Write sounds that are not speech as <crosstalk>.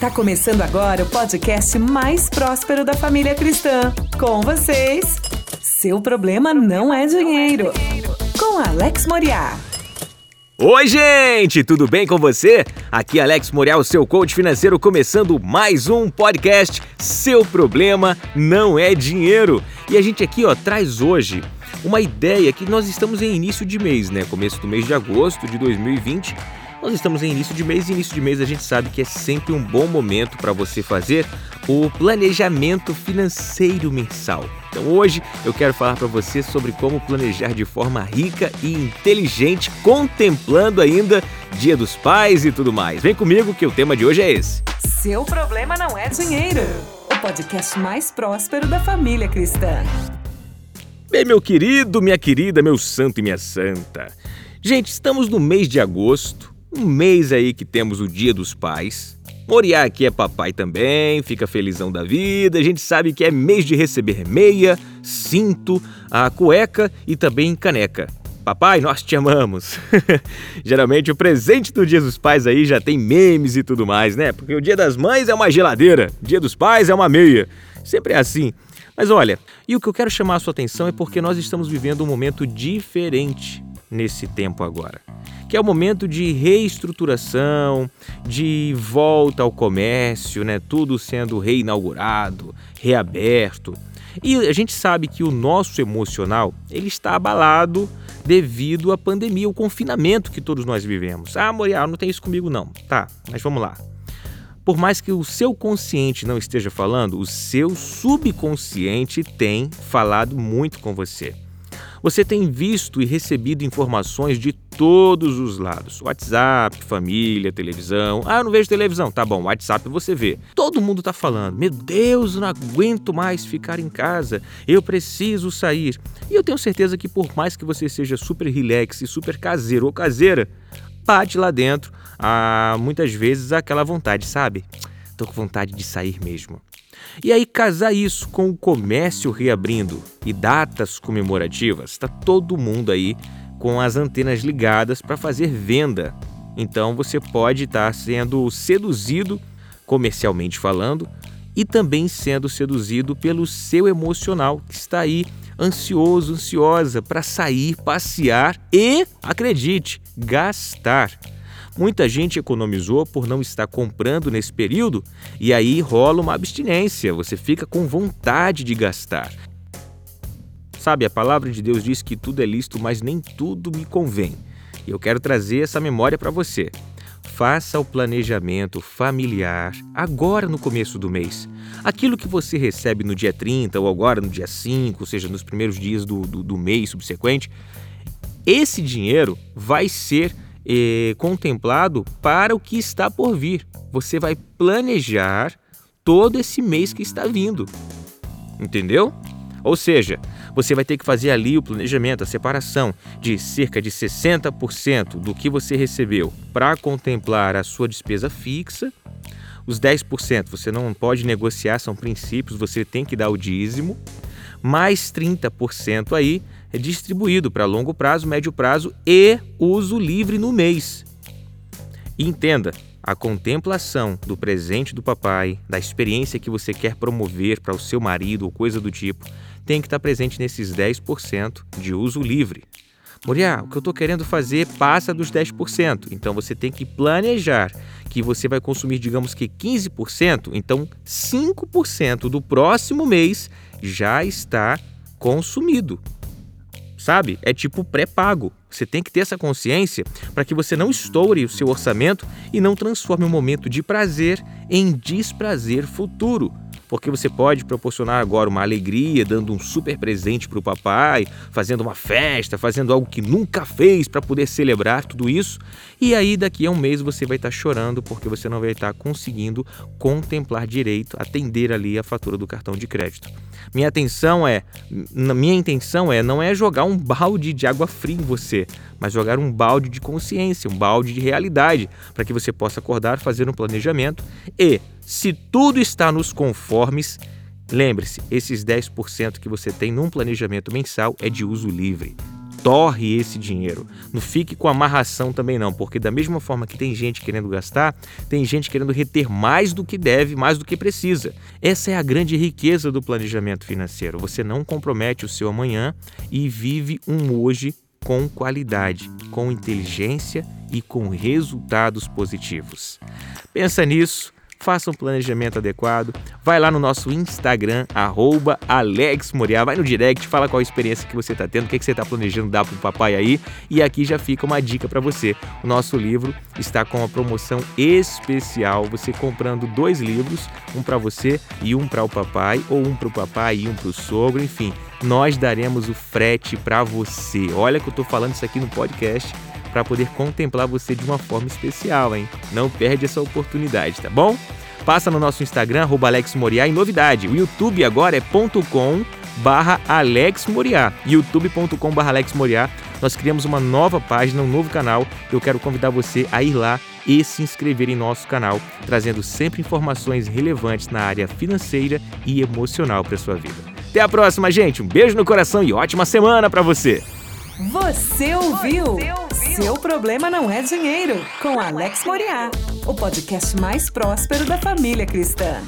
Tá começando agora o podcast mais próspero da família cristã. Com vocês, seu problema não é dinheiro. Com Alex Moriá. Oi, gente, tudo bem com você? Aqui é Alex Morial, seu coach financeiro, começando mais um podcast. Seu problema não é dinheiro. E a gente aqui, ó, traz hoje uma ideia que nós estamos em início de mês, né? Começo do mês de agosto de 2020 nós estamos em início de mês e início de mês a gente sabe que é sempre um bom momento para você fazer o planejamento financeiro mensal. Então hoje eu quero falar para você sobre como planejar de forma rica e inteligente, contemplando ainda Dia dos Pais e tudo mais. Vem comigo que o tema de hoje é esse. Seu problema não é dinheiro. O podcast mais próspero da família cristã. Bem, meu querido, minha querida, meu santo e minha santa. Gente, estamos no mês de agosto um mês aí que temos o Dia dos Pais. Moriá aqui é papai também, fica felizão da vida. A gente sabe que é mês de receber meia, cinto, a cueca e também caneca. Papai, nós te amamos. <laughs> Geralmente o presente do Dia dos Pais aí já tem memes e tudo mais, né? Porque o Dia das Mães é uma geladeira, Dia dos Pais é uma meia. Sempre é assim. Mas olha, e o que eu quero chamar a sua atenção é porque nós estamos vivendo um momento diferente nesse tempo agora que é o momento de reestruturação, de volta ao comércio, né? tudo sendo reinaugurado, reaberto. E a gente sabe que o nosso emocional ele está abalado devido à pandemia, o confinamento que todos nós vivemos. Ah, Morial, não tem isso comigo não. Tá, mas vamos lá. Por mais que o seu consciente não esteja falando, o seu subconsciente tem falado muito com você. Você tem visto e recebido informações de todos os lados: WhatsApp, família, televisão. Ah, eu não vejo televisão. Tá bom, WhatsApp você vê. Todo mundo tá falando: Meu Deus, eu não aguento mais ficar em casa. Eu preciso sair. E eu tenho certeza que, por mais que você seja super relax e super caseiro ou caseira, bate lá dentro, ah, muitas vezes, aquela vontade, sabe? Tô com vontade de sair mesmo. E aí casar isso com o comércio reabrindo e datas comemorativas, está todo mundo aí com as antenas ligadas para fazer venda. Então você pode estar tá sendo seduzido comercialmente falando e também sendo seduzido pelo seu emocional que está aí ansioso, ansiosa para sair, passear e, acredite, gastar. Muita gente economizou por não estar comprando nesse período e aí rola uma abstinência, você fica com vontade de gastar. Sabe, a palavra de Deus diz que tudo é lícito, mas nem tudo me convém. E eu quero trazer essa memória para você. Faça o planejamento familiar agora no começo do mês. Aquilo que você recebe no dia 30 ou agora no dia 5, ou seja, nos primeiros dias do, do, do mês subsequente, esse dinheiro vai ser contemplado para o que está por vir. Você vai planejar todo esse mês que está vindo. Entendeu? Ou seja, você vai ter que fazer ali o planejamento, a separação de cerca de 60% do que você recebeu para contemplar a sua despesa fixa. Os 10% você não pode negociar, são princípios, você tem que dar o dízimo. Mais 30% aí é distribuído para longo prazo, médio prazo e uso livre no mês. E entenda, a contemplação do presente do papai, da experiência que você quer promover para o seu marido ou coisa do tipo, tem que estar presente nesses 10% de uso livre. Moriá, o que eu estou querendo fazer passa dos 10%, então você tem que planejar que você vai consumir, digamos que 15%, então 5% do próximo mês já está consumido sabe? É tipo pré-pago. Você tem que ter essa consciência para que você não estoure o seu orçamento e não transforme um momento de prazer em desprazer futuro porque você pode proporcionar agora uma alegria, dando um super presente para o papai, fazendo uma festa, fazendo algo que nunca fez para poder celebrar tudo isso. E aí, daqui a um mês, você vai estar tá chorando porque você não vai estar tá conseguindo contemplar direito, atender ali a fatura do cartão de crédito. Minha atenção é, minha intenção é não é jogar um balde de água fria em você, mas jogar um balde de consciência, um balde de realidade, para que você possa acordar, fazer um planejamento e se tudo está nos conformes, lembre-se, esses 10% que você tem num planejamento mensal é de uso livre. torre esse dinheiro. Não fique com amarração também não, porque da mesma forma que tem gente querendo gastar, tem gente querendo reter mais do que deve, mais do que precisa. Essa é a grande riqueza do planejamento financeiro. Você não compromete o seu amanhã e vive um hoje com qualidade, com inteligência e com resultados positivos. Pensa nisso faça um planejamento adequado. Vai lá no nosso Instagram, arroba Alex Moriá, vai no direct, fala qual a experiência que você está tendo, o que, que você está planejando dar para o papai aí. E aqui já fica uma dica para você. O nosso livro está com uma promoção especial. Você comprando dois livros, um para você e um para o papai, ou um para o papai e um para o sogro, enfim. Nós daremos o frete para você. Olha que eu estou falando isso aqui no podcast para poder contemplar você de uma forma especial, hein? Não perde essa oportunidade, tá bom? Passa no nosso Instagram, Alex Moriá, e novidade, o YouTube agora é .com barra Alex Moriá, youtube.com barra Alex Moriá. Nós criamos uma nova página, um novo canal. Eu quero convidar você a ir lá e se inscrever em nosso canal, trazendo sempre informações relevantes na área financeira e emocional para sua vida. Até a próxima, gente. Um beijo no coração e ótima semana para você. Você ouviu? Você ouviu? Seu problema não é dinheiro, com Alex Moriá, o podcast mais próspero da família cristã.